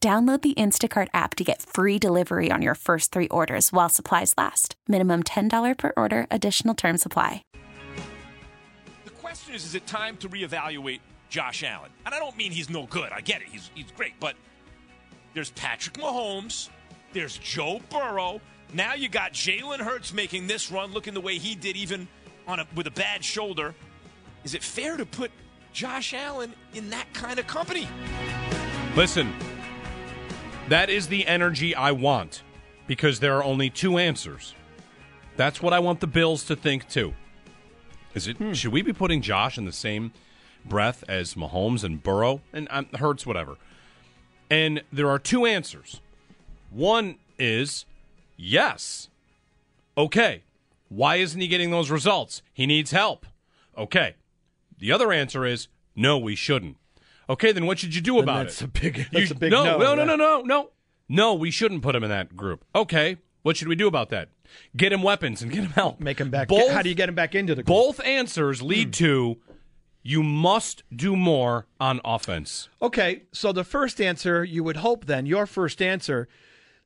Download the Instacart app to get free delivery on your first three orders while supplies last. Minimum $10 per order, additional term supply. The question is is it time to reevaluate Josh Allen? And I don't mean he's no good. I get it. He's, he's great. But there's Patrick Mahomes, there's Joe Burrow. Now you got Jalen Hurts making this run, looking the way he did, even on a, with a bad shoulder. Is it fair to put Josh Allen in that kind of company? Listen, that is the energy I want because there are only two answers. That's what I want the Bills to think too. Is it should we be putting Josh in the same breath as Mahomes and Burrow and um, Hurts whatever? And there are two answers. One is yes. Okay. Why isn't he getting those results? He needs help. Okay. The other answer is no, we shouldn't. Okay, then what should you do about that's it? a big- that's You- a big no, no, no, no, no, no, no. We shouldn't put him in that group. Okay, what should we do about that? Get him weapons and get him help. Make him back. Both, how do you get him back into the group? both answers lead hmm. to you must do more on offense. Okay, so the first answer, you would hope then, your first answer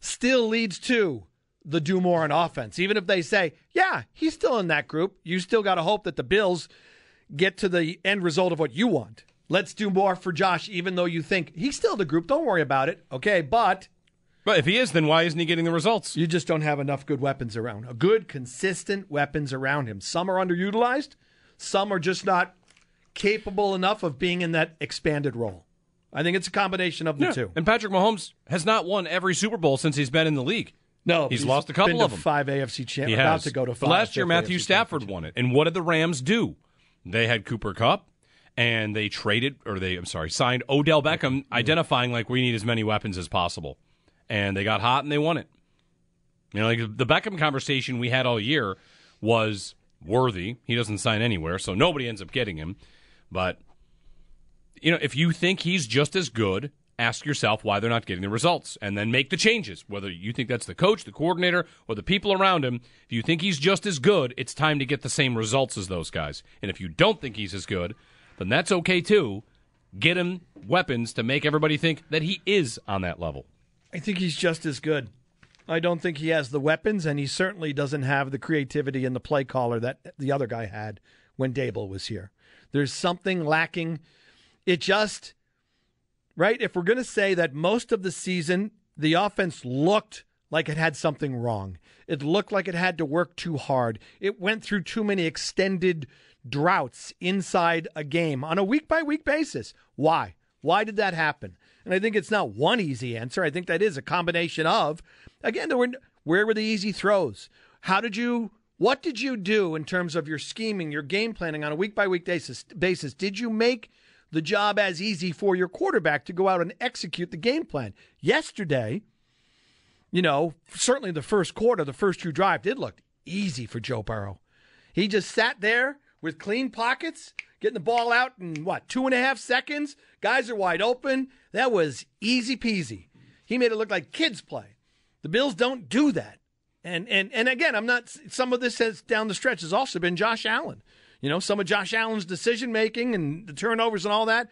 still leads to the do more on offense. Even if they say, yeah, he's still in that group, you still got to hope that the Bills get to the end result of what you want. Let's do more for Josh, even though you think he's still the group. Don't worry about it. Okay, but But if he is, then why isn't he getting the results? you just don't have enough good weapons around. A good, consistent weapons around him. Some are underutilized, some are just not capable enough of being in that expanded role. I think it's a combination of the Yeah. two. And Patrick Mahomes has not won every Super Bowl since he's been in the league. No, he's, but lost a couple of them. Five AFC champ. He about to go to five. last year, Matthew AFC Stafford won it. And what did the Rams do? They had Cooper Kupp, and they traded, or they, I'm sorry, signed Odell Beckham, mm-hmm. identifying like we need as many weapons as possible. And they got hot and they won it. You know, like the Beckham conversation we had all year was worthy. He doesn't sign anywhere, so nobody ends up getting him. But you know, if you think he's just as good, ask yourself why they're not getting the results and then make the changes. Whether you think that's the coach, the coordinator, or the people around him, if you think he's just as good, it's time to get the same results as those guys. And if you don't think he's as good, then that's okay too. Get him weapons to make everybody think that he is on that level. I think he's just as good. I don't think he has the weapons, and he certainly doesn't have the creativity and the play caller that the other guy had when Daboll was here. There's something lacking. It just, right? If we're going to say that most of the season, the offense looked like it had something wrong, it looked like it had to work too hard, it went through too many extended droughts inside a game on a week by week basis. Why? Why did that happen? And I think it's not one easy answer. I think that is a combination of, again, there were where were the easy throws? How did you? What did you do in terms of your scheming, your game planning on a week by week basis? Basis? Did you make the job as easy for your quarterback to go out and execute the game plan? Yesterday, you know, certainly the first quarter, the first two drive did look easy for Joe Burrow. He just sat there with clean pockets, getting the ball out in what, two and a half seconds? Guys are wide open. That was easy peasy. He made it look like kids play. The Bills don't do that. And and and again, I'm not. Some of this has down the stretch has also been Josh Allen. You know, some of Josh Allen's decision making and the turnovers and all that.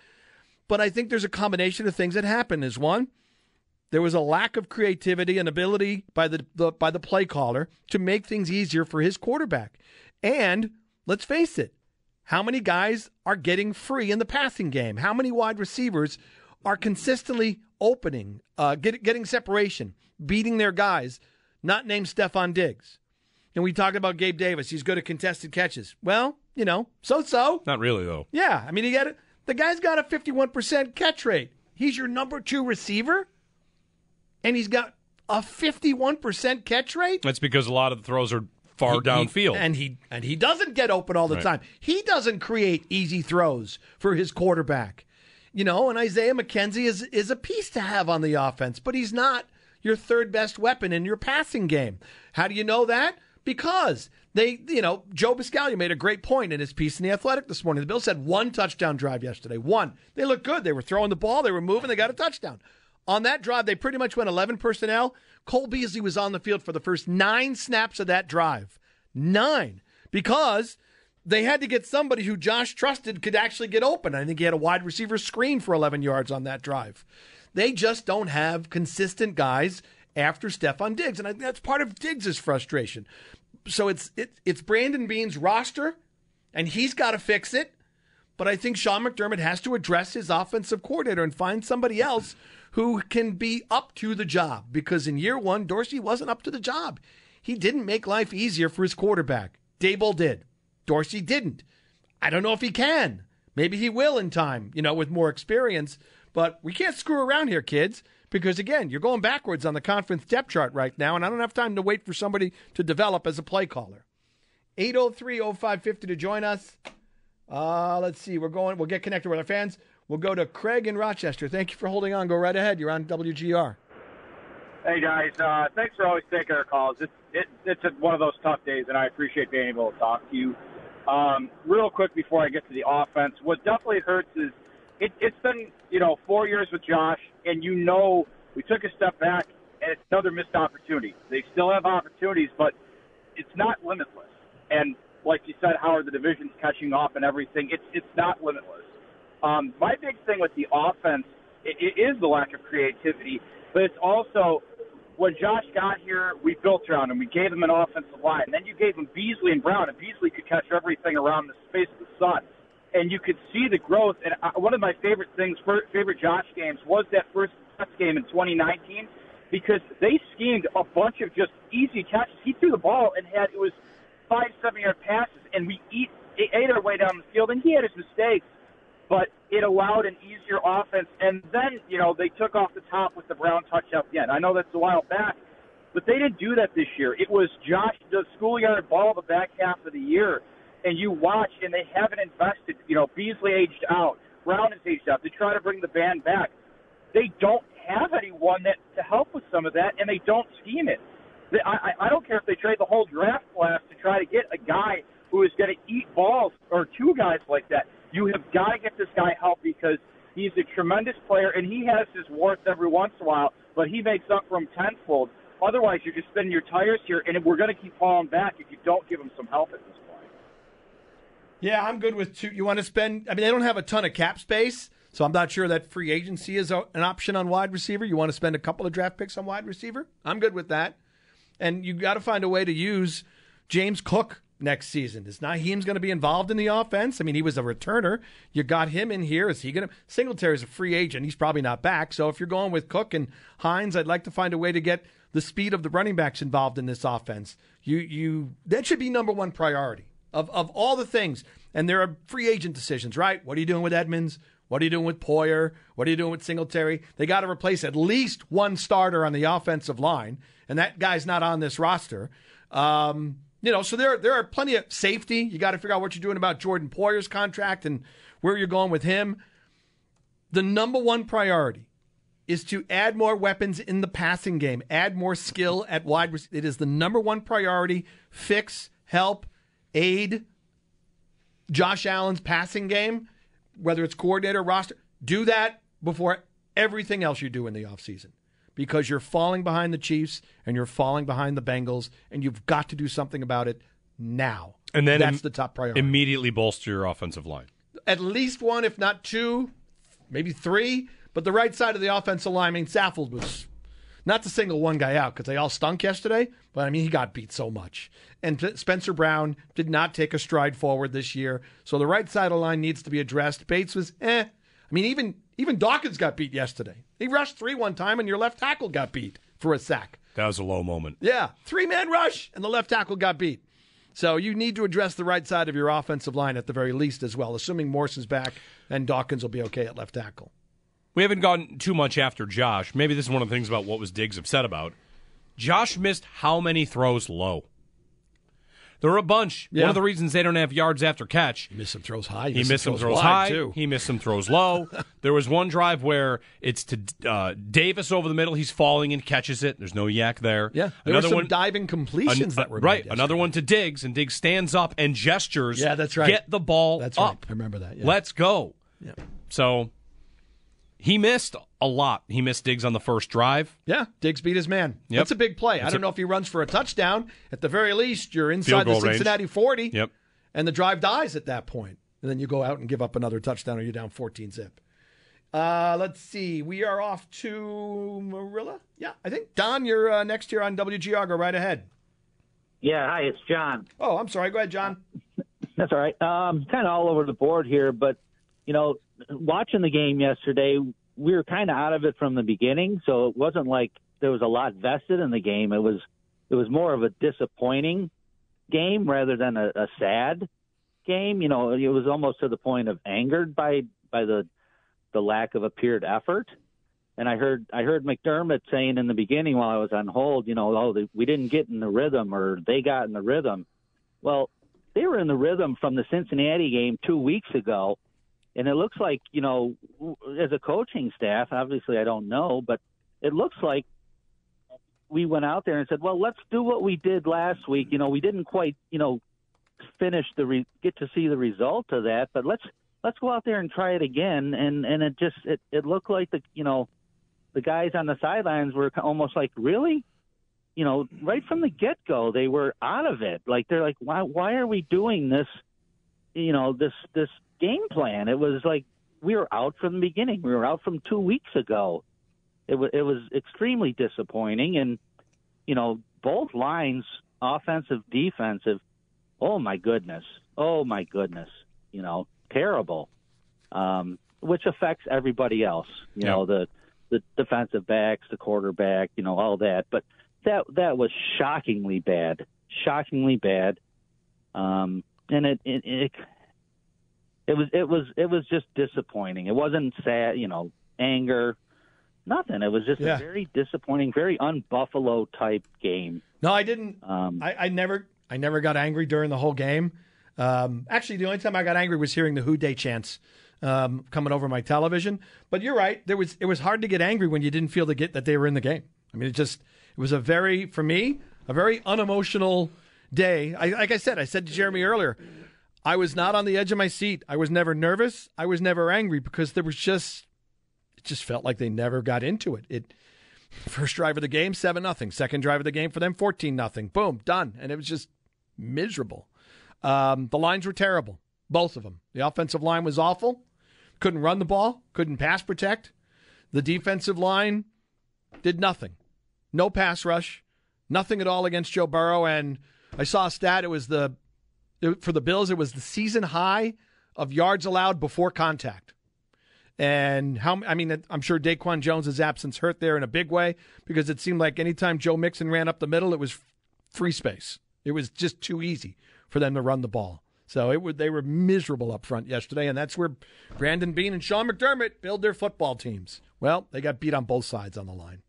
But I think there's a combination of things that happen. Is one, there was a lack of creativity and ability by the, the by the play caller to make things easier for his quarterback. And let's face it, how many guys are getting free in the passing game? How many wide receivers are consistently opening, uh, get, getting separation, beating their guys? Not named Stefon Diggs. And we talked about Gabe Davis. He's good at contested catches. Well, you know, so so. Not really though. Yeah, I mean, he got the guy's got a 51% catch rate. He's your number two receiver, and he's got a 51% catch rate. That's because a lot of the throws are far He- downfield. he- and he and he doesn't get open all the Right. time. He doesn't create easy throws for his quarterback. You know, and Isaiah McKenzie is is a piece to have on the offense, but he's not your third best weapon in your passing game. How do you know that? Because they, you know, Joe Buscaglia made a great point in his piece in the Athletic this morning. The Bills had one touchdown drive yesterday. One. They looked good. They were throwing the ball. They were moving. They got a touchdown. On that drive, they pretty much went 11 personnel. Cole Beasley was on the field for the first nine snaps of that drive. Nine. Because they had to get somebody who Josh trusted could actually get open. I think he had a wide receiver screen for 11 yards on that drive. They just don't have consistent guys after Stefon Diggs. And I think that's part of Diggs' frustration. So it's it, it's Brandon Beane's roster, and he's got to fix it. But I think Sean McDermott has to address his offensive coordinator and find somebody else who can be up to the job. Because in year one, Dorsey wasn't up to the job. He didn't make life easier for his quarterback. Daboll did. Dorsey didn't. I don't know if he can. Maybe he will in time, you know, with more experience. But we can't screw around here, kids, because again, you're going backwards on the conference depth chart right now, and I don't have time to wait for somebody to develop as a play caller. 803 0550 to join us. Uh, let's see. We're going. We'll get connected with our fans. We'll go to Craig in Rochester. Thank you for holding on. Go right ahead. You're on WGR. Hey guys, uh, thanks for always taking our calls. It's it, it's one of those tough days, and I appreciate being able to talk to you. Um, real quick before I get to the offense, what definitely hurts is it, it's been you know four years with Josh, and you know we took a step back, and it's another missed opportunity. They still have opportunities, but it's not limitless. And like you said, Howard, the division's catching up and everything. It's it's not limitless. Um, my big thing with the offense it, it is the lack of creativity, but it's also when Josh got here, we built around him. We gave him an offensive line. And then you gave him Beasley and Brown, and Beasley could catch everything around the space of the sun. And you could see the growth. And one of my favorite things, favorite Josh games, was that first Jets game in 2019 because they schemed a bunch of just easy catches. He threw the ball and had it was five, seven yard passes, and we eat, ate our way down the field. And he had his mistakes, but it allowed an easier offense. And then, you know, they took off the top with the Brown touchdown end. I know that's a while back, but they didn't do that this year. It was Josh, the schoolyard ball the back half of the year. And you watch, and they haven't invested. You know, Beasley aged out, Brown is aged out. They try to bring the band back. They don't have anyone that to help with some of that, and they don't scheme it. They- I I don't care if they trade the whole draft class to try to get a guy who is going to eat balls or two guys like that. You have got to get this guy help because he's a tremendous player and he has his warts every once in a while, but he makes up for them tenfold. Otherwise, you're just spinning your tires here, and we're going to keep falling back if you don't give him some help at this point. Yeah, I'm good with two. You want to spend? I mean, they don't have a ton of cap space, so I'm not sure that free agency is an option on wide receiver. You want to spend a couple of draft picks on wide receiver? I'm good with that. And you got to find a way to use James Cook next season. Is Nyheim's going to be involved in the offense? I mean, he was a returner. You got him in here. Is he going to? Singletary's a free agent. He's probably not back. So if you're going with Cook and Hines, I'd like to find a way to get the speed of the running backs involved in this offense. You you that should be number one priority of of all the things. And there are free agent decisions, right? What are you doing with Edmunds? What are you doing with Poyer? What are you doing with Singletary? They got to replace at least one starter on the offensive line, and that guy's not on this roster. Um, you know, so there there are plenty of safety. You got to figure out what you're doing about Jordan Poyer's contract and where you're going with him. The number one priority is to add more weapons in the passing game, add more skill at wide. It is the number one priority. Fix, help, aid Josh Allen's passing game, whether it's coordinator, roster. Do that before everything else you do in the offseason. Because you're falling behind the Chiefs and you're falling behind the Bengals, and you've got to do something about it now. And then that's im- the top priority. Immediately bolster your offensive line. At least one, if not two, maybe three. But the right side of the offensive line, I mean, Saffold was not to single one guy out because they all stunk yesterday, but I mean, he got beat so much. And Spencer Brown did not take a stride forward this year. So the right side of the line needs to be addressed. Bates was eh. I mean, even even Dawkins got beat yesterday. He rushed three one time, and your left tackle got beat for a sack. That was a low moment. Yeah, three man rush, and the left tackle got beat. So you need to address the right side of your offensive line at the very least as well, assuming Morse is back and Dawkins will be okay at left tackle. We haven't gone too much after Josh. Maybe this is one of the things about what was Diggs upset about. Josh missed how many throws low? There were a bunch. Yeah. One of the reasons they don't have yards after catch. He missed some throws high. He missed some throws wide, high. too. He missed some throws low. there was one drive where it's to uh, Davis over the middle. He's falling and catches it. There's no YAC there. yeah, there another were some one. diving completions an- that were right. Another one to Diggs, and Diggs stands up and gestures. Yeah, that's right. Get the ball That's right. I remember that. Yeah. Let's go. Yeah. So he missed a lot. He missed Diggs on the first drive. Yeah, Diggs beat his man. Yep. That's a big play. I don't a- know if he runs for a touchdown. At the very least, you're inside the goal range. Cincinnati 40. Yep. And the drive dies at that point. And then you go out and give up another touchdown or you're down 14 zip. Uh, let's see. We are off to Marilla. Yeah, I think. Don, you're uh, next here on WGR. Go right ahead. Yeah, hi, it's John. Oh, I'm sorry. Go ahead, John. That's all right. Um, kind of all over the board here, but you know, watching the game yesterday, we were kind of out of it from the beginning, so it wasn't like there was a lot vested in the game. It was it was more of a disappointing game rather than a, a sad game. You know, it was almost to the point of angered by by the the lack of appeared effort. And I heard I heard McDermott saying in the beginning while I was on hold, you know, oh, they, we didn't get in the rhythm or they got in the rhythm. Well, they were in the rhythm from the Cincinnati game two weeks ago, and it looks like you know, as a coaching staff, obviously I don't know, but it looks like we went out there and said, well, let's do what we did last week. You know, we didn't quite, you know, finish the re- get to see the result of that, but let's let's go out there and try it again. And and it just it it looked like the you know the guys on the sidelines were almost like really you know, right from the get go, they were out of it. Like they're like, why why are we doing this? You know, this this game plan. It was like we were out from the beginning. We were out from two weeks ago. It was it was extremely disappointing, and you know, both lines, offensive, defensive. Oh my goodness! Oh my goodness! You know, terrible. Um, which affects everybody else. You Yeah. know, the the defensive backs, the quarterback, you know, all that. But that that was shockingly bad, shockingly bad, um, and it, it it it was it was it was just disappointing. It wasn't sad, you know, anger, nothing. It was just Yeah. a very disappointing, very unbuffalo type game. No, I didn't. Um, I, I never, I never got angry during the whole game. Um, actually, the only time I got angry was hearing the Who Dey chants um, coming over my television. But you're right. There was, it was hard to get angry when you didn't feel to get that they were in the game. I mean, it just, it was a very, for me, a very unemotional day. I, like I said, I said to Jeremy earlier, I was not on the edge of my seat. I was never nervous. I was never angry because there was just, it just felt like they never got into it. It, First drive of the game, seven nothing. Second drive of the game for them, fourteen nothing. Boom, done. And it was just miserable. Um, the lines were terrible, both of them. The offensive line was awful. Couldn't run the ball. Couldn't pass protect. The defensive line did nothing. No pass rush. Nothing at all against Joe Burrow. And I saw a stat. It was the for the Bills. It was the season high of yards allowed before contact. And how I mean, I'm sure DaQuan Jones' absence hurt there in a big way because it seemed like anytime Joe Mixon ran up the middle, it was free space. It was just too easy for them to run the ball. So it would they were miserable up front yesterday, and that's where Brandon Beane and Sean McDermott build their football teams. Well, they got beat on both sides on the line.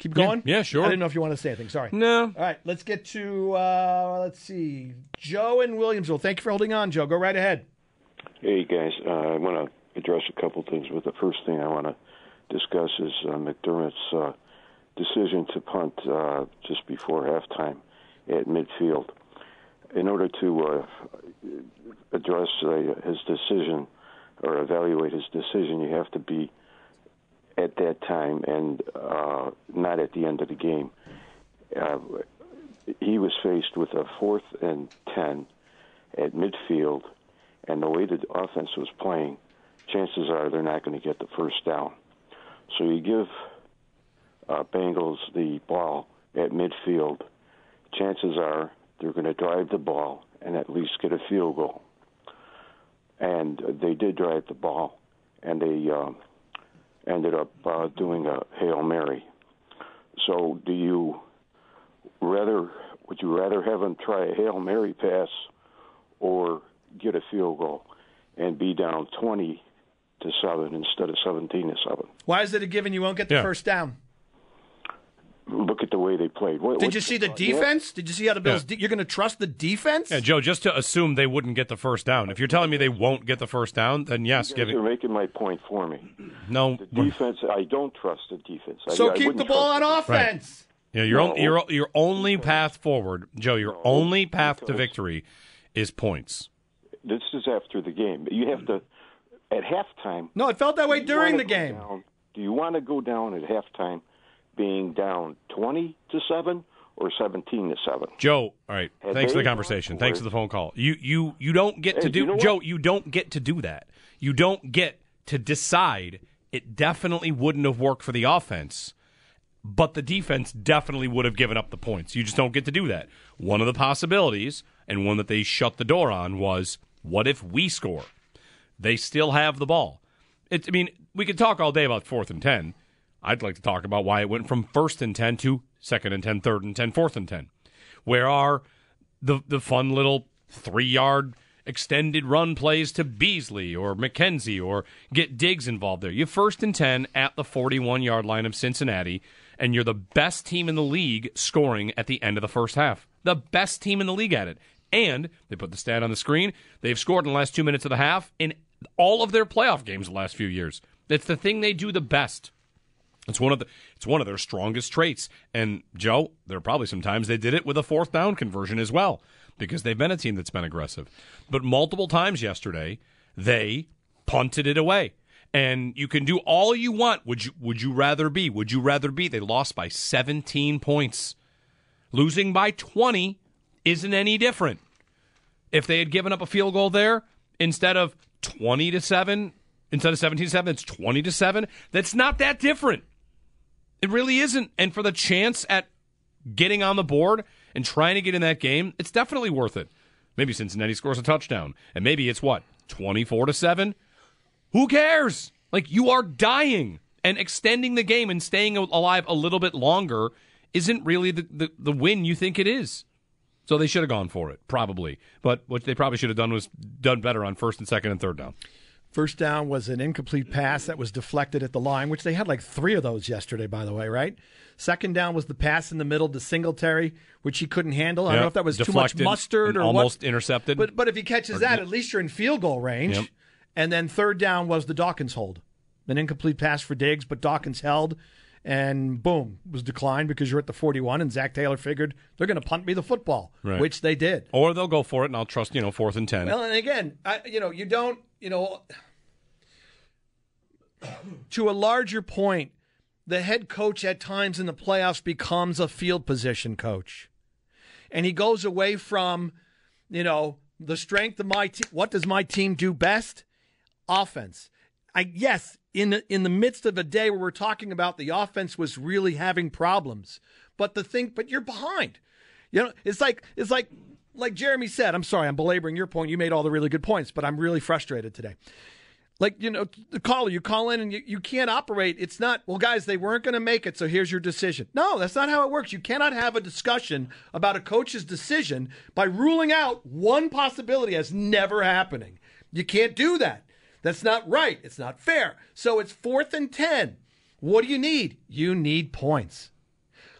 Keep going. yeah, sure. I didn't know if you want to say anything. Sorry. No. All right, let's get to uh, let's see, Joe in Williamsville. Thank you for holding on, Joe. Go right ahead. Hey guys, uh, I want to address a couple things. But the first thing I want to discuss is uh, McDermott's uh, decision to punt uh, just before halftime at midfield. In order to uh, address uh, his decision or evaluate his decision, you have to be at that time, and uh, not at the end of the game. Uh, he was faced with a fourth and ten at midfield, and the way the offense was playing, chances are they're not going to get the first down. So you give uh, Bengals the ball at midfield, chances are they're going to drive the ball and at least get a field goal. And they did drive the ball, and they uh, ended up uh, doing a hail mary. So, do you rather would you rather have them try a hail mary pass or get a field goal and be down twenty to seven instead of seventeen to seven? Why is it a given you won't get the Yeah. first down? Look at the way they played. What, Did you see the uh, yeah. defense? Did you see how the Bills? Yeah. De- you're going to trust the defense? Yeah, Joe, just to assume they wouldn't get the first down. If you're telling me they won't get the first down, then yes, You give guys it. are making my point for me. No, The defense, I don't trust the defense. So I keep wouldn't the ball on trust offense. yeah, your No. on, your your only path forward, Joe. Your only path to victory is points. This is after the game. You have to at halftime. No, it felt that way during the game. down- do you want to go down at halftime, being down twenty to seven or seventeen to seven? Joe, all right. Had Thanks for the conversation. Thanks for the phone call. You you you don't get Hey, to you do know? Joe. You don't get to do that. You don't get to decide. It definitely wouldn't have worked for the offense, but the defense definitely would have given up the points. You just don't get to do that. One of the possibilities, and one that they shut the door on, was what if we score? They still have the ball. It, I mean, we could talk all day about fourth and ten. I'd like to talk about why it went from first and ten to second and ten, third and ten, fourth and ten. Where are the the fun little three yard extended run plays to Beasley or McKenzie or get Diggs involved there? You first and ten at the forty one yard line of Cincinnati, and you're the best team in the league scoring at the end of the first half. The best team in the league at it. And they put the stat on the screen. They've scored in the last two minutes of the half in all of their playoff games the last few years. It's the thing they do the best. It's one of the it's one of their strongest traits. And Joe, there are probably some times they did it with a fourth down conversion as well because they've been a team that's been aggressive. But multiple times yesterday, they punted it away. And you can do all you want. Would you would you rather be? Would you rather be? They lost by 17 points. Losing by 20 isn't any different. If they had given up a field goal there instead of 20 to 7, instead of 17 to 7, it's 20 to 7, that's not that different. It really isn't. And for the chance at getting on the board and trying to get in that game, it's definitely worth it. Maybe Cincinnati scores a touchdown, and maybe it's what, 24 to 7? Who cares? Like, you are dying, and extending the game and staying alive a little bit longer isn't really the, the, the win you think it is. So they should have gone for it, probably. But what they probably should have done was done better on first and second and third down. First down was an incomplete pass that was deflected at the line, which they had like three of those yesterday, by the way, right? Second down was the pass in the middle to Singletary, which he couldn't handle. I don't know if that was too much mustard or almost what. intercepted. But but if he catches that, at least you're in field goal range. Yep. And then third down was the Dawkins hold, an incomplete pass for Diggs, but Dawkins held, and boom was declined because you're at the 41. And Zac Taylor figured they're going to punt me the football, Right. which they did. Or they'll go for it, and I'll trust, you know, fourth and 10. Well, and again, I, you know, you don't, you know, to a larger point, the head coach at times in the playoffs becomes a field position coach. And he goes away from, you know, the strength of my team. What does my team do best? Offense. I yes, in the, in the midst of a day where we're talking about the offense was really having problems, but the thing, but you're behind. You know, it's like it's like like Jeremy said. I'm sorry, I'm belaboring your point. You made all the really good points, but I'm really frustrated today. Like you know, the caller, you call in and you, you can't operate. It's not well, guys. They weren't going to make it, so here's your decision. No, that's not how it works. You cannot have a discussion about a coach's decision by ruling out one possibility as never happening. You can't do that. That's not right. It's not fair. So it's fourth and 10. What do you need? You need points.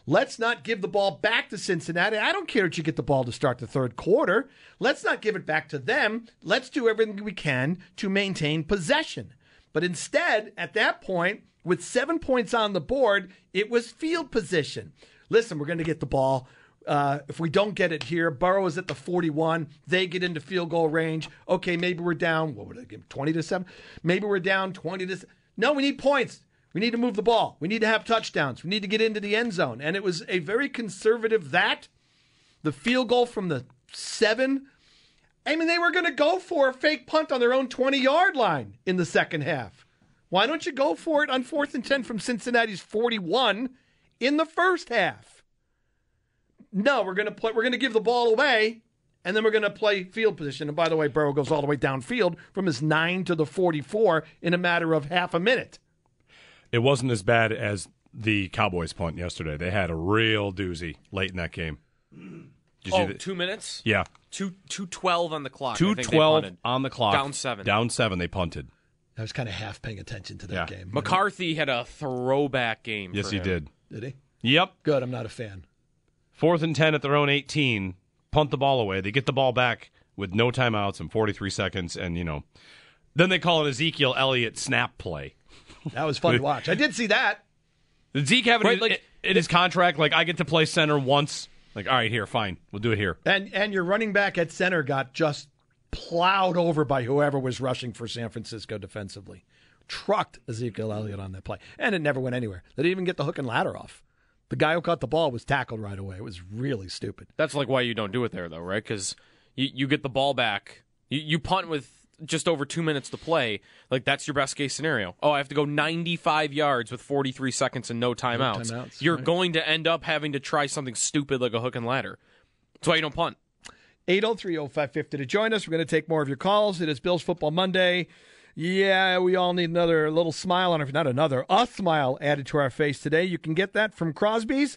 Let's not give the ball back to Cincinnati. I don't care that you get the ball to start the third quarter. Let's not give it back to them. Let's do everything we can to maintain possession. But instead, at that point, with seven points on the board, it was field position. Listen, we're going to get the ball. Uh, if we don't get it here, Burrow is at the 41. They get into field goal range. Okay, maybe we're down. What would I give? 20 to 7? Maybe we're down 20 to. No, we need points. We need to move the ball. We need to have touchdowns. We need to get into the end zone. And it was a very conservative that. The field goal from the seven. I mean, they were going to go for a fake punt on their own 20 yard line in the second half. Why don't you go for it on fourth and 10 from Cincinnati's 41 in the first half? No, we're going to play, we're going to give the ball away and then we're going to play field position. And by the way, Burrow goes all the way downfield from his 9 to the 44 in a matter of half a minute. It wasn't as bad as the Cowboys punt yesterday. They had a real doozy late in that game. Did oh, two minutes? Yeah. Two two twelve on the clock. Two twelve on the clock. Down seven. Down seven. They punted. I was kind of half paying attention to that Yeah. game. McCarthy had a throwback game. Yes, for he did. Did he? Yep. Good. I'm not a fan. Fourth and 10 at their own 18. Punt the ball away. They get the ball back with no timeouts and 43 seconds. And, you know, then they call it Ezekiel Elliott snap play. That was fun to watch. I did see that. Did Zeke have Right, in, like- in his contract? Like, I get to play center once. Like, all right, here, fine. We'll do it here. And and your running back at center got just plowed over by whoever was rushing for San Francisco defensively. Trucked Ezekiel Elliott on that play. And it never went anywhere. They didn't even get the hook and ladder off. The guy who caught the ball was tackled right away. It was really stupid. That's like why you don't do it there, though, right? Because you, you get the ball back. You, you punt with just over two minutes to play. Like, that's your best case scenario. Oh, I have to go 95 yards with 43 seconds and no timeouts. timeouts, You're right. going to end up having to try something stupid like a hook and ladder. That's why you don't punt. 803-0550 to join us. We're going to take more of your calls. It is Bills Football Monday. Yeah, we all need another little smile on our, not another, a smile added to our face today. You can get that from Crosby's.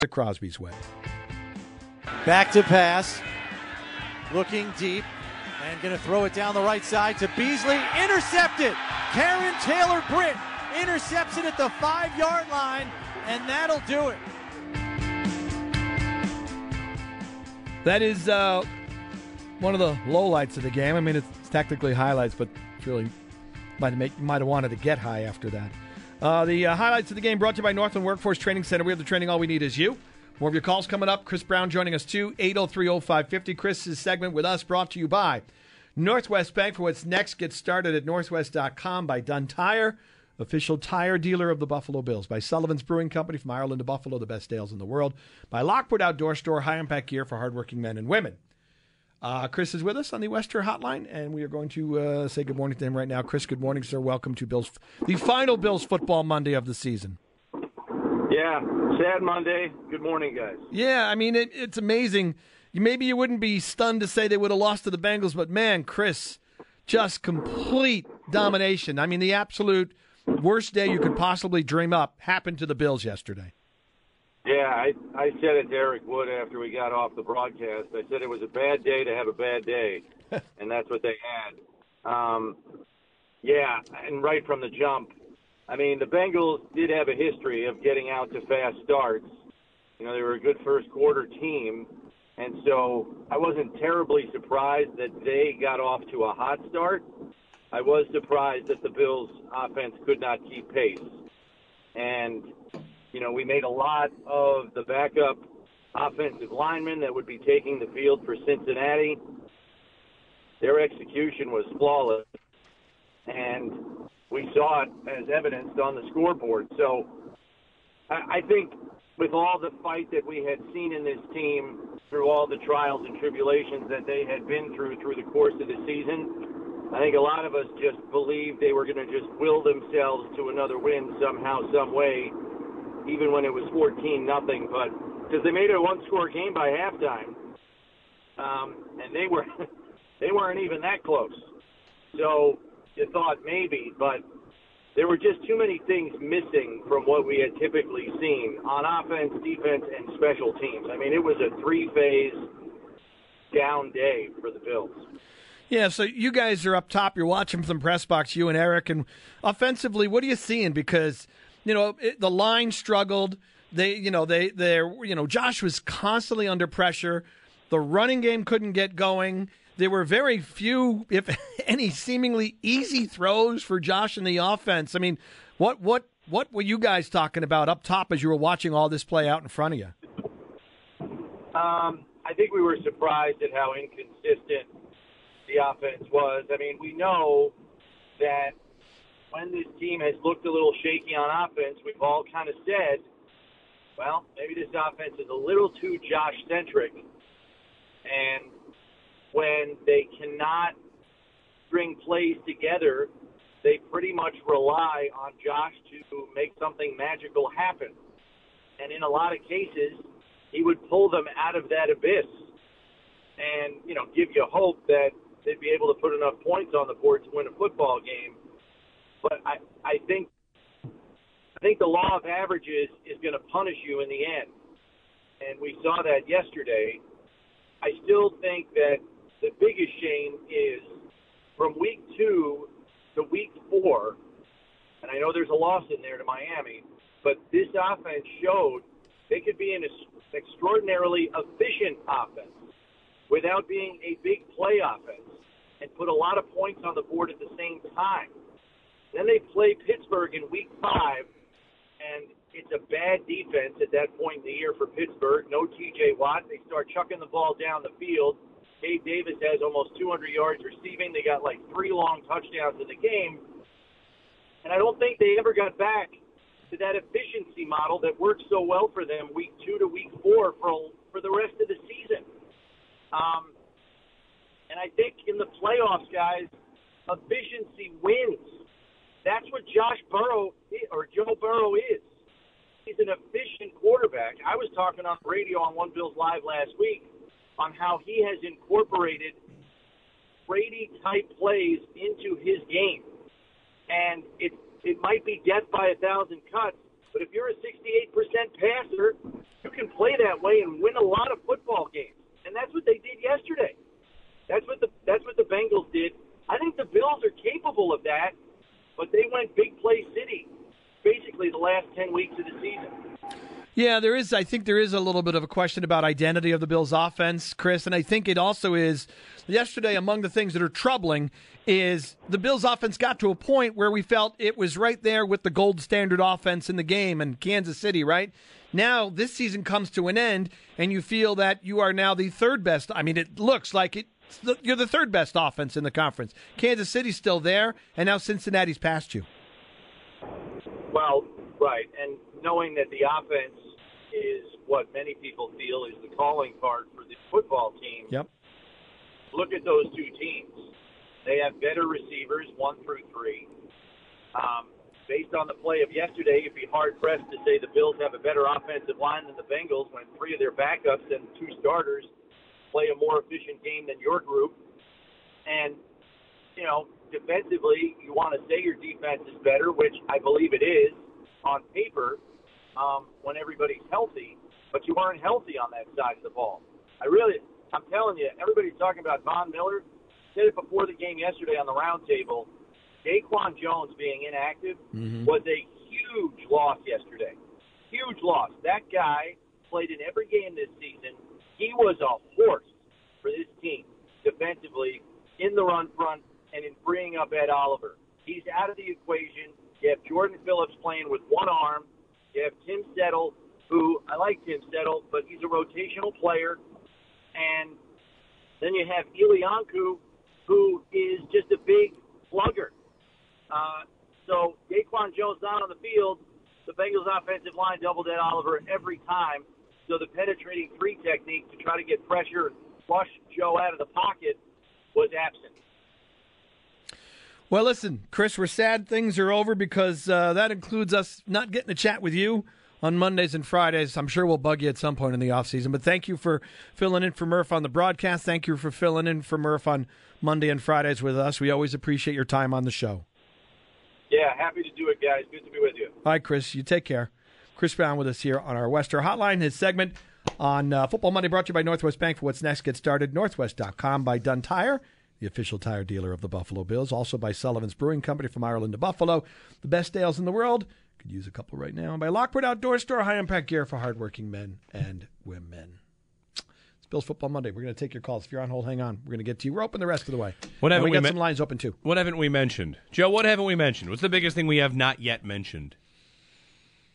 the Crosby's way. Back to pass. looking deep and going to throw it down the right side to Beasley. Intercepted. Cam Taylor-Britt intercepts it at the five yard line, and that'll do it. That is uh, one of the lowlights of the game. I mean, it's technically highlights, but it's really might have make, might have wanted to get high after that. Uh, the uh, highlights of the game brought to you by Northland Workforce Training Center. We have the training. All we need is you. More of your calls coming up. Chris Brown joining us too. 8030550. Chris's segment with us brought to you by Northwest Bank. For what's next, get started at northwest.com by Dunn Tire, official tire dealer of the Buffalo Bills. By Sullivan's Brewing Company from Ireland to Buffalo, the best ales in the world. By Lockwood Outdoor Store, high impact gear for hardworking men and women. Uh, Chris is with us on the Wester Hotline, and we are going to uh, say good morning to him right now. Chris, good morning, sir. Welcome to Bills, the final Bills football Monday of the season. Yeah, sad Monday. Good morning, guys. Yeah, I mean it, it's amazing. Maybe you wouldn't be stunned to say they would have lost to the Bengals, but man, Chris, just complete domination. I mean, the absolute worst day you could possibly dream up happened to the Bills yesterday. Yeah, I I said it to Eric Wood after we got off the broadcast. I said it was a bad day to have a bad day, and that's what they had. Um, yeah, and right from the jump, I mean, the Bengals did have a history of getting out to fast starts. You know, they were a good first quarter team, and so I wasn't terribly surprised that they got off to a hot start. I was surprised that the Bills' offense could not keep pace, and you know, we made a lot of the backup offensive linemen that would be taking the field for Cincinnati. Their execution was flawless, and we saw it as evidenced on the scoreboard. So I, I think with all the fight that we had seen in this team through all the trials and tribulations that they had been through through the course of the season, I think a lot of us just believed they were going to just will themselves to another win somehow, some way, even when it was 14 nothing. But because they made it a one-score game by halftime, um, and they were they weren't even that close. So you thought maybe, but there were just too many things missing from what we had typically seen on offense, defense, and special teams. I mean, it was a three-phase down day for the Bills. Yeah, so you guys are up top. You're watching from the press box, you and Eric. And offensively, what are you seeing? Because you know it, the line struggled. They, you know, they, they're, you know, Josh was constantly under pressure. The running game couldn't get going. There were very few, if any, seemingly easy throws for Josh in the offense. I mean, what, what, what were you guys talking about up top as you were watching all this play out in front of you? Um, I think we were surprised at how inconsistent the offense was. I mean, we know that when this team has looked a little shaky on offense, we've all kind of said, well, maybe this offense is a little too Josh centric. And when they cannot string plays together, they pretty much rely on Josh to make something magical happen. And in a lot of cases, he would pull them out of that abyss and, you know, give you hope that they'd be able to put enough points on the board to win a football game. But I, I think I think the law of averages is going to punish you in the end. And we saw that yesterday. I still think that the biggest shame is from week two to week four, and I know there's a loss in there to Miami, but this offense showed they could be an extraordinarily efficient offense without being a big play offense and put a lot of points on the board at the same time. Then they play Pittsburgh in week five, and it's a bad defense at that point in the year for Pittsburgh. No TJ Watt. They start chucking the ball down the field. Gabe Davis has almost 200 yards receiving. They got like three long touchdowns in the game. And I don't think they ever got back to that efficiency model that worked so well for them week two to week four for, for the rest of the season. Um, and I think in the playoffs, guys, efficiency wins. That's what Josh Burrow or Joe Burrow is. He's an efficient quarterback. I was talking on radio on One Bills Live last week on how he has incorporated Brady type plays into his game. And it it might be death by a thousand cuts, but if you're a 68% passer, you can play that way and win a lot of football games. And that's what they did yesterday. That's what the that's what the Bengals did. I think the Bills are capable of that, but they went big play city basically the last ten weeks of the season. Yeah, there is. I think there is a little bit of a question about identity of the Bills' offense, Chris, and I think it also is. Yesterday, among the things that are troubling is the Bills' offense got to a point where we felt it was right there with the gold standard offense in the game and Kansas City. Right now, this season comes to an end, and you feel that you are now the third best. I mean, it looks like it. You're the third best offense in the conference. Kansas City's still there, and now Cincinnati's past you. Well, right, and knowing that the offense is what many people feel is the calling card for the football team. Yep. Look at those two teams. They have better receivers, one through three. Um, based on the play of yesterday, you'd be hard pressed to say the Bills have a better offensive line than the Bengals when three of their backups and two starters play a more efficient game than your group. And, you know, defensively, you want to say your defense is better, which I believe it is on paper um, when everybody's healthy, but you aren't healthy on that side of the ball. I really, I'm telling you, everybody's talking about Von Miller. Said it before the game yesterday on the roundtable. DaQuan Jones being inactive mm-hmm. was a huge loss yesterday. Huge loss. That guy played in every game this season. He was a horse for this team defensively, in the run front, and in freeing up Ed Oliver. He's out of the equation. You have Jordan Phillips playing with one arm. You have Tim Settle, who I like Tim Settle, but he's a rotational player. And then you have Eli Ankou, who is just a big slugger. Uh, so DaQuan Jones not on the field. The Bengals offensive line doubled Ed Oliver every time. So the penetrating three technique to try to get pressure and flush Joe out of the pocket was absent. Well, listen, Chris, we're sad things are over because uh, that includes us not getting a chat with you on Mondays and Fridays. I'm sure we'll bug you at some point in the off season. But thank you for filling in for Murph on the broadcast. Thank you for filling in for Murph on Monday and Fridays with us. We always appreciate your time on the show. Yeah, happy to do it, guys. Good to be with you. All right, Chris, you take care. Chris Brown with us here on our Western Hotline. His segment on uh, Football Monday brought to you by Northwest Bank for what's next. Get started. Northwest.com by Dunn Tire the official tire dealer of the Buffalo Bills. Also by Sullivan's Brewing Company from Ireland to Buffalo. The best ales in the world. Could use a couple right now. By Lockport Outdoor Store, high impact gear for hardworking men and women. It's Bills Football Monday. We're going to take your calls. If you're on hold, hang on. We're going to get to you. We're open the rest of the way. What haven't we, we got me- some lines open too? What haven't we mentioned, Joe? What haven't we mentioned? What's the biggest thing we have not yet mentioned?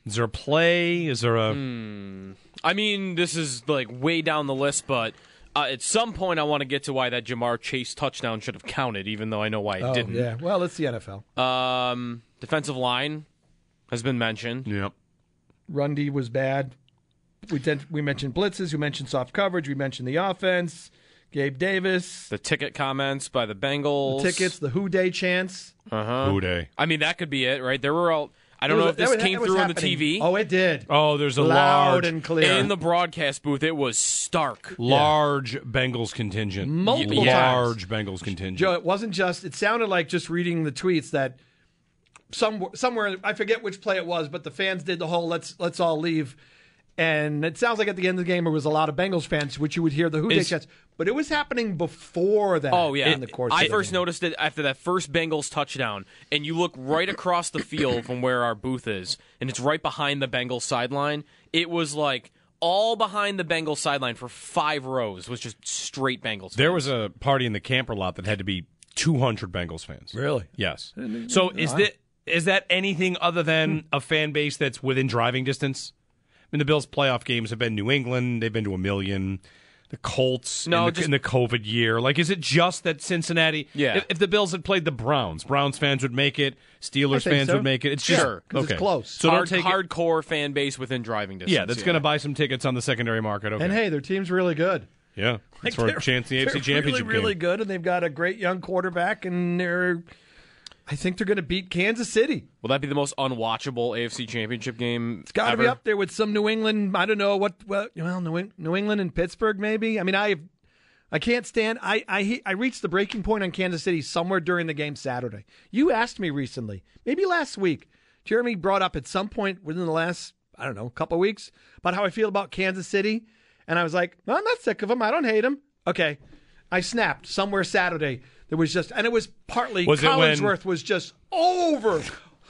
Is there a play? Is there a? Hmm. I mean, this is like way down the list, but uh, at some point, I want to get to why that Ja'Marr Chase touchdown should have counted, even though I know why it oh, didn't. Yeah, well, it's the NFL. Um, defensive line has been mentioned. Yep. Rundy was bad. We tend, we mentioned blitzes. We mentioned soft coverage. We mentioned the offense. Gabe Davis. The ticket comments by the Bengals. The tickets. The Who Dey chance. Uh huh. Who Dey. I mean, that could be it, right? There were all. I don't know if this was, came through on the TV. Oh, it did. Oh, there's a Loud large and clear. In the broadcast booth, it was stark. large Bengals contingent. Multiple large. Bengals contingent. Joe, it wasn't just. It sounded like just reading the tweets that some somewhere I forget which play it was, but the fans did the whole "let's let's all leave," and it sounds like at the end of the game there was a lot of Bengals fans, which you would hear the Who Dey Is- chants, but it was happening before that. Oh yeah, in the course. I of the first game. noticed it after that first Bengals touchdown, and you look right across the field from where our booth is, and it's right behind the Bengals sideline. It was like all behind the Bengals sideline for five rows was just straight Bengals. There was a party in the camper lot that had to be 200 Bengals fans. Really? Yes. So is that is that anything other than a fan base that's within driving distance? I mean, the Bills' playoff games have been New England. They've been to a million. The Colts No, in, the, just- in the COVID year. Like, is it just that Cincinnati? Yeah. If, if the Bills had played the Browns, Browns fans would make it. Steelers fans so. would make it. It's Sure, just 'cause it's close. So Hard, don't take it- hardcore fan base within driving distance. Yeah, that's going to buy some tickets on the secondary market. Okay. And hey, their team's really good. yeah, that's for a they're- chance in the AFC Championship really, really game. good, and they've got a great young quarterback, and they're. I think they're going to beat Kansas City. Will that be the most unwatchable AFC Championship game? It's got to be up there with some New England. I don't know what. Well, New, New England and Pittsburgh, maybe. I mean, I, I can't stand. I, I, I reached the breaking point on Kansas City somewhere during the game Saturday. You asked me recently, maybe last week. Jeremy brought up at some point within the last, I don't know, couple of weeks about how I feel about Kansas City, and I was like, well, I'm not sick of them. I don't hate them. Okay, I snapped somewhere Saturday. There was just, and it was partly Was it when- Collinsworth was just over.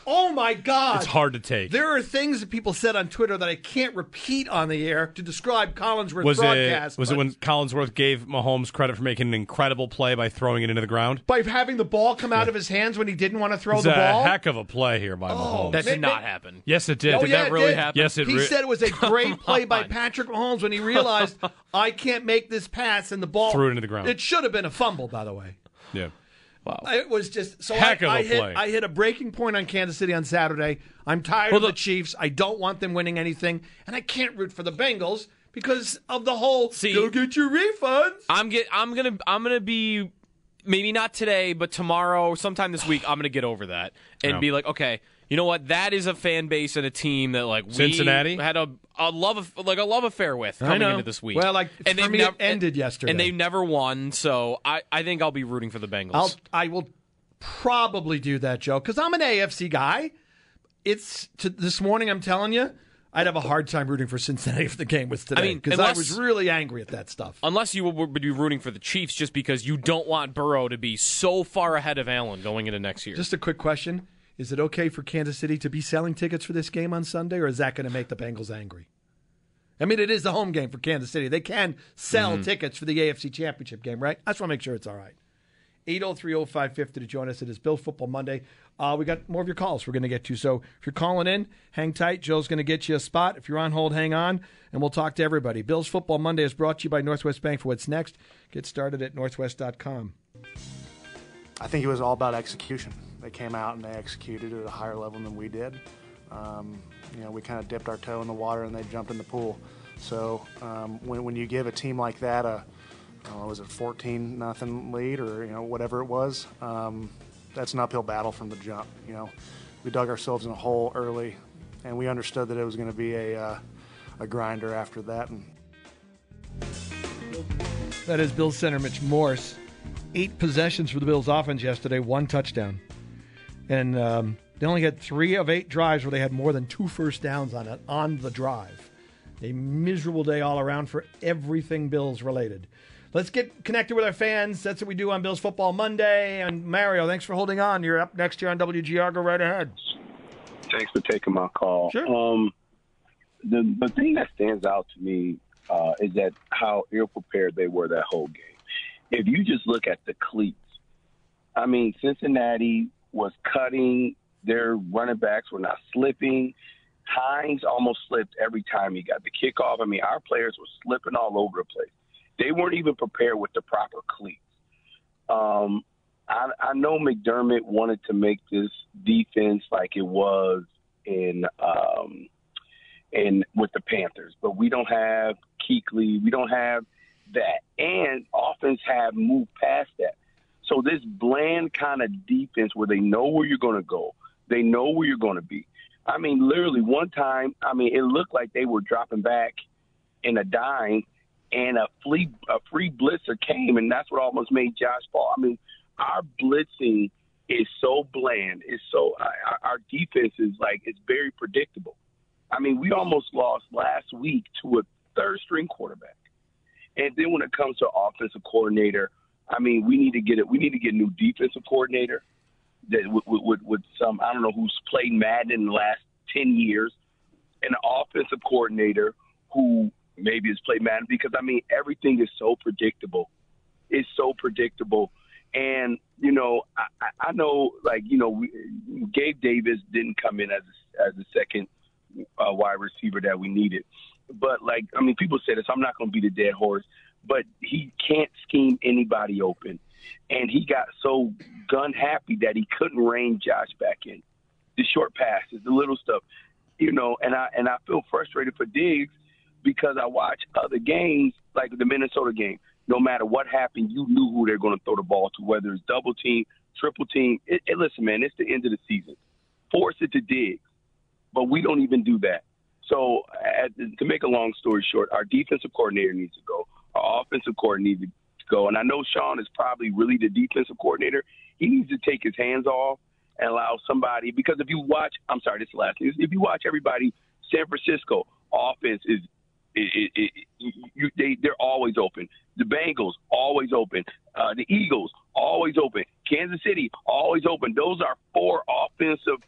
Oh my God! It's hard to take. There are things that people said on Twitter that I can't repeat on the air to describe Collinsworth's Was broadcast. it was it when Collinsworth gave Mahomes credit for making an incredible play by throwing it into the ground? by having the ball come out of his hands when he didn't want to throw It's the a ball? heck of a play here by oh, Mahomes. That did not happen. Yes, it did. Oh, Did yeah, that it really did. happen? Yes, it He re- said it was a oh great play by. Patrick Mahomes when he realized I can't make this pass and the ball Threw it into the ground. It should have been a fumble, by the way. Yeah. Wow. It was just so Heck I, of a I hit play. I hit a breaking point on Kansas City on Saturday. I'm tired Well, of the, the- Chiefs. I don't want them winning anything, and I can't root for the Bengals because of the whole See- go get your refunds. I'm get. I'm gonna. I'm gonna be. Maybe not today, but tomorrow, sometime this week, I'm gonna get over that and Yeah. be like, okay, you know what? That is a fan base and a team that like we Cincinnati? had a, a love of, like a love affair with coming into this week. Well, like, and for they've me, it never ended yesterday. and they've never won. So I, I think I'll be rooting for the Bengals. I'll I will probably do that, Joe, because I'm an AFC guy. It's to, this morning. I'm telling you, I'd have a hard time rooting for Cincinnati if the game was today. I mean, because I was really angry at that stuff. Unless you would be rooting for the Chiefs just because you don't want Burrow to be so far ahead of Allen going into next year. Just a quick question: Is it okay for Kansas City to be selling tickets for this game on Sunday, or is that going to make the Bengals angry? I mean, it is the home game for Kansas City. They can sell Mm-hmm. tickets for the AFC Championship game, right? I just want to make sure it's all right. 8030550 to join us. It is Bill Football Monday. Uh, we got more of your calls we're going to get to. So if you're calling in, hang tight. Joe's going to get you a spot. If you're on hold, hang on, and we'll talk to everybody. Bill's Football Monday is brought to you by Northwest Bank for what's next. Get started at northwest.com. I think it was all about execution. They came out and they executed at a higher level than we did. Um, you know, we kind of dipped our toe in the water and they jumped in the pool. So um, when, when you give a team like that a, uh, was it 14 nothing lead or you know whatever it was, um, that's an uphill battle from the jump. You know, we dug ourselves in a hole early, and we understood that it was going to be a uh, a grinder after that. And That is Bills center Mitch Morse. Eight possessions for the Bills offense yesterday, one touchdown. And um, they only had three of eight drives where they had more than two first downs on it on the drive. A miserable day all around for everything Bills related. Let's get connected with our fans. That's what we do on Bills Football Monday. And Mario, thanks for holding on. You're up next year on WGR. Go right ahead. Thanks for taking my call. Sure. Um, the the thing that stands out to me uh, is that how ill prepared they were that whole game. If you just look at the cleats, I mean, Cincinnati was cutting. Their running backs were not slipping. Hines almost slipped every time he got the kickoff. I mean, our players were slipping all over the place. They weren't even prepared with the proper cleats. Um, I, I know McDermott wanted to make this defense like it was in um, in with the Panthers, but we don't have Kuechly, we don't have that, and offense have moved past that. So this bland kind of defense where they know where you're going to go, they know where you're going to be. I mean, literally one time, I mean, it looked like they were dropping back in a dime, and a free a free blitzer came, and that's what almost made Josh fall. I mean, our blitzing is so bland. It's so our, our defense is like it's very predictable. I mean, we almost lost last week to a third string quarterback, and then when it comes to offensive coordinator, I mean, we need to get it. We need to get a new defensive coordinator that with, with, with some I don't know who's played Madden in the last ten years, an offensive coordinator who maybe has played Madden because I mean everything is so predictable. It's so predictable, and you know I, I- know like you know we, Gabe Davis didn't come in as a, as a second uh, wide receiver that we needed, but like I mean people say this. I'm not going to be the dead horse, but he can't scheme anybody open, and he got so gun happy that he couldn't rein Josh back in. The short passes, the little stuff, you know, and I and I feel frustrated for Diggs because I watch other games like the Minnesota game. No matter what happened, you knew who they're going to throw the ball to, whether it's double team, triple team. It, it, listen, man, it's the end of the season. Force it to Diggs, but we don't even do that. So, at, to make a long story short, our defensive coordinator needs to go. Our offensive coordinator needs to go. And I know Sean is probably really the defensive coordinator. He needs to take his hands off and allow somebody because if you watch, I'm sorry, this is the last thing. If you watch everybody, San Francisco offense is It, it, it, you, they they're always open. The Bengals always open. Uh, the Eagles always open. Kansas City always open. Those are four offensive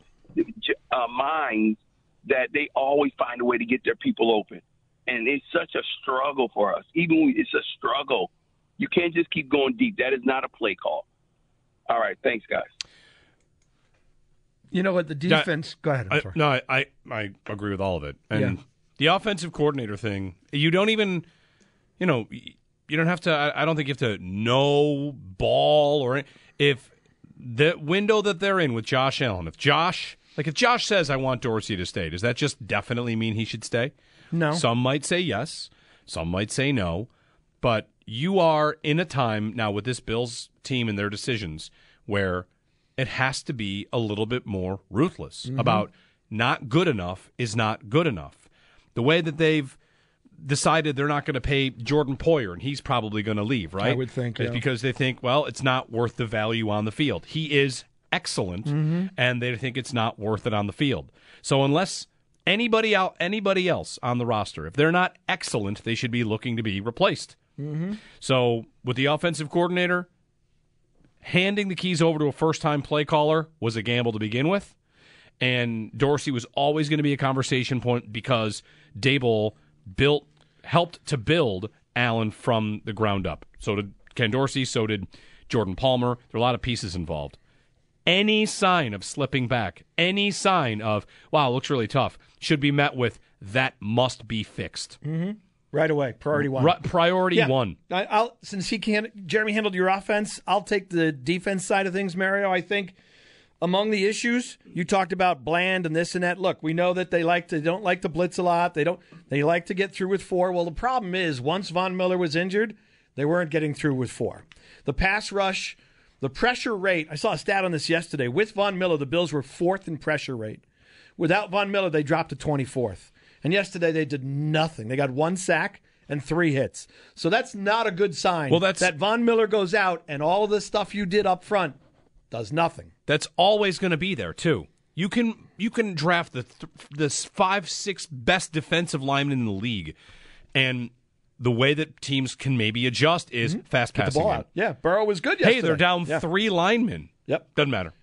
uh, minds that they always find a way to get their people open. And it's such a struggle for us. Even when it's a struggle, you can't just keep going deep. That is not a play call. All right, thanks, guys. You know what? The defense. go ahead. I'm I, no, I, I I agree with all of it. And Yeah. the offensive coordinator thing, you don't even, you know, you don't have to. I, I don't think you have to know ball or if the window that they're in with Josh Allen. If Josh, like if Josh says, "I want Dorsey to stay," does that just definitely mean he should stay? No. Some might say yes. Some might say no. But you are in a time now with this Bills team and their decisions where it has to be a little bit more ruthless Mhm. about not good enough is not good enough. The way that they've decided they're not going to pay Jordan Poyer and he's probably going to leave, right? I would think, Is yeah. because they think, well, it's not worth the value on the field. He is excellent Mhm. and they think it's not worth it on the field. So unless anybody out anybody else on the roster, if they're not excellent, they should be looking to be replaced. Mm-hmm. So with the offensive coordinator, handing the keys over to a first time play caller was a gamble to begin with. And Dorsey was always going to be a conversation point because Daboll built helped to build Allen from the ground up. So did Ken Dorsey, so did Jordan Palmer. There are a lot of pieces involved. Any sign of slipping back, any sign of, wow, looks really tough, should be met with that must be fixed. Mm-hmm. Right away, priority one. Ri- priority Yeah. one. I, I'll since he can't. Jeremy handled your offense. I'll take the defense side of things, Mario. I think among the issues you talked about Bland and this and that. Look, we know that they like to they don't like to blitz a lot. They don't. They like to get through with four. Well, the problem is once Von Miller was injured, they weren't getting through with four. The pass rush, the pressure rate. I saw a stat on this yesterday. With Von Miller, the Bills were fourth in pressure rate. Without Von Miller, they dropped to 24th. And yesterday they did nothing. They got one sack and three hits. So that's not a good sign. Well, that's- that Von Miller goes out and all the stuff you did up front does nothing. That's always going to be there too. You can you can draft the th- this five six best defensive linemen in the league, and the way that teams can maybe adjust is fast Mm-hmm. Get the passing. ball out. Yeah, Burrow was good Hey, they're down Yeah. three linemen. Yep, doesn't matter.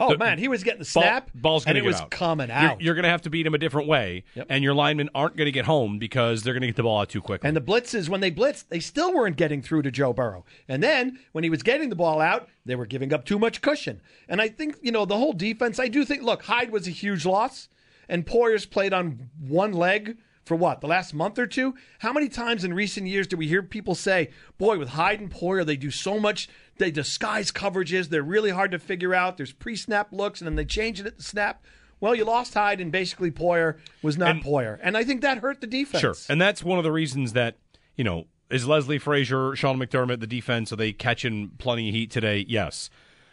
Oh The- man, he was getting the Ball- snap. ball's going and it get was out. coming You're- out. You're, going to have to beat him a different way, and your linemen aren't going to get home because they're going to get the ball out too quickly. And the blitzes, when they blitzed, they still weren't getting through to Joe Burrow. And then when he was getting the ball out, they were giving up too much cushion. And I think, you know, the whole defense, I do think, look, Hyde was a huge loss, and Poyer's played on one leg for what, the last month or two? How many times in recent years do we hear people say, boy, with Hyde and Poyer, they do so much, they disguise coverages, they're really hard to figure out, there's pre snap looks, and then they change it at the snap. Well, you lost Hyde, and basically Poyer was not Poyer. And I think that hurt the defense. Sure. And that's one of the reasons that, you know, is Leslie Frazier, Sean McDermott, the defense, are they catching plenty of heat today? Yes.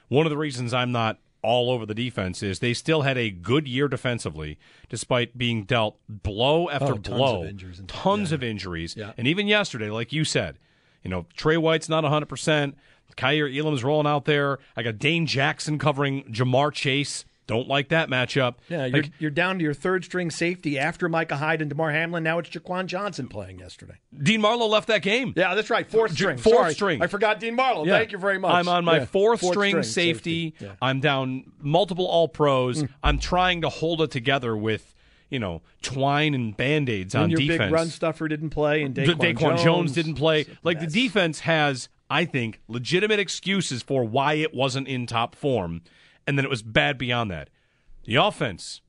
One of the reasons I'm not all over the defense is they still had a good year defensively, despite being dealt blow oh, after Oh, tons of blow, injuries and- tons of injuries. Yeah. And even yesterday, like you said, you know, Tre White's not 100%. Kaiir Elam's rolling out there. I got Dane Jackson covering Ja'Marr Chase. Don't like that matchup. Yeah, you're, Like, you're down to your third string safety after Micah Hyde and Damar Hamlin. Now it's Jaquan Johnson playing yesterday. Dean Marlowe left that game. Yeah, that's right. Fourth string. Fourth Sorry. string. I forgot Dean Marlowe. Yeah. Thank you very much. I'm on my Yeah. fourth, string, safety. Yeah. Mm. I'm down multiple all pros. I'm trying to hold it together with, you know, twine and band aids on your defense. big run stuffer didn't play, and Da- DaQuan, DaQuan Jones. didn't play. Like the defense has, I think, legitimate excuses for why it wasn't in top form, and then it was bad beyond that. The offense.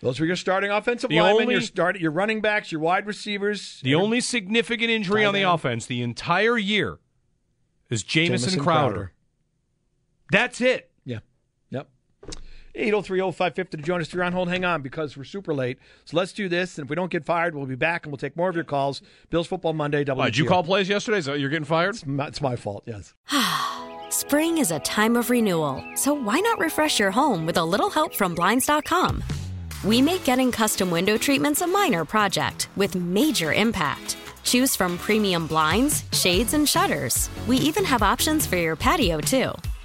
Those were your starting offensive The linemen, only- your start, your running backs, your wide receivers. The only significant injury on the offense the entire year is Jamison, Jamison Crowder. Crowder. That's it. Yeah. Yep. 803-0550 to join us. If you're on hold, hang on because we're super late. So let's do this. And if we don't get fired, we'll be back and we'll take more of your calls. Bills Football Monday. WTO. Why, did you call plays yesterday? So you're getting fired? It's my, it's my fault, yes. Spring is a time of renewal, so why not refresh your home with a little help from Blinds.com? We make getting custom window treatments a minor project with major impact. Choose from premium blinds, shades, and shutters. We even have options for your patio, too.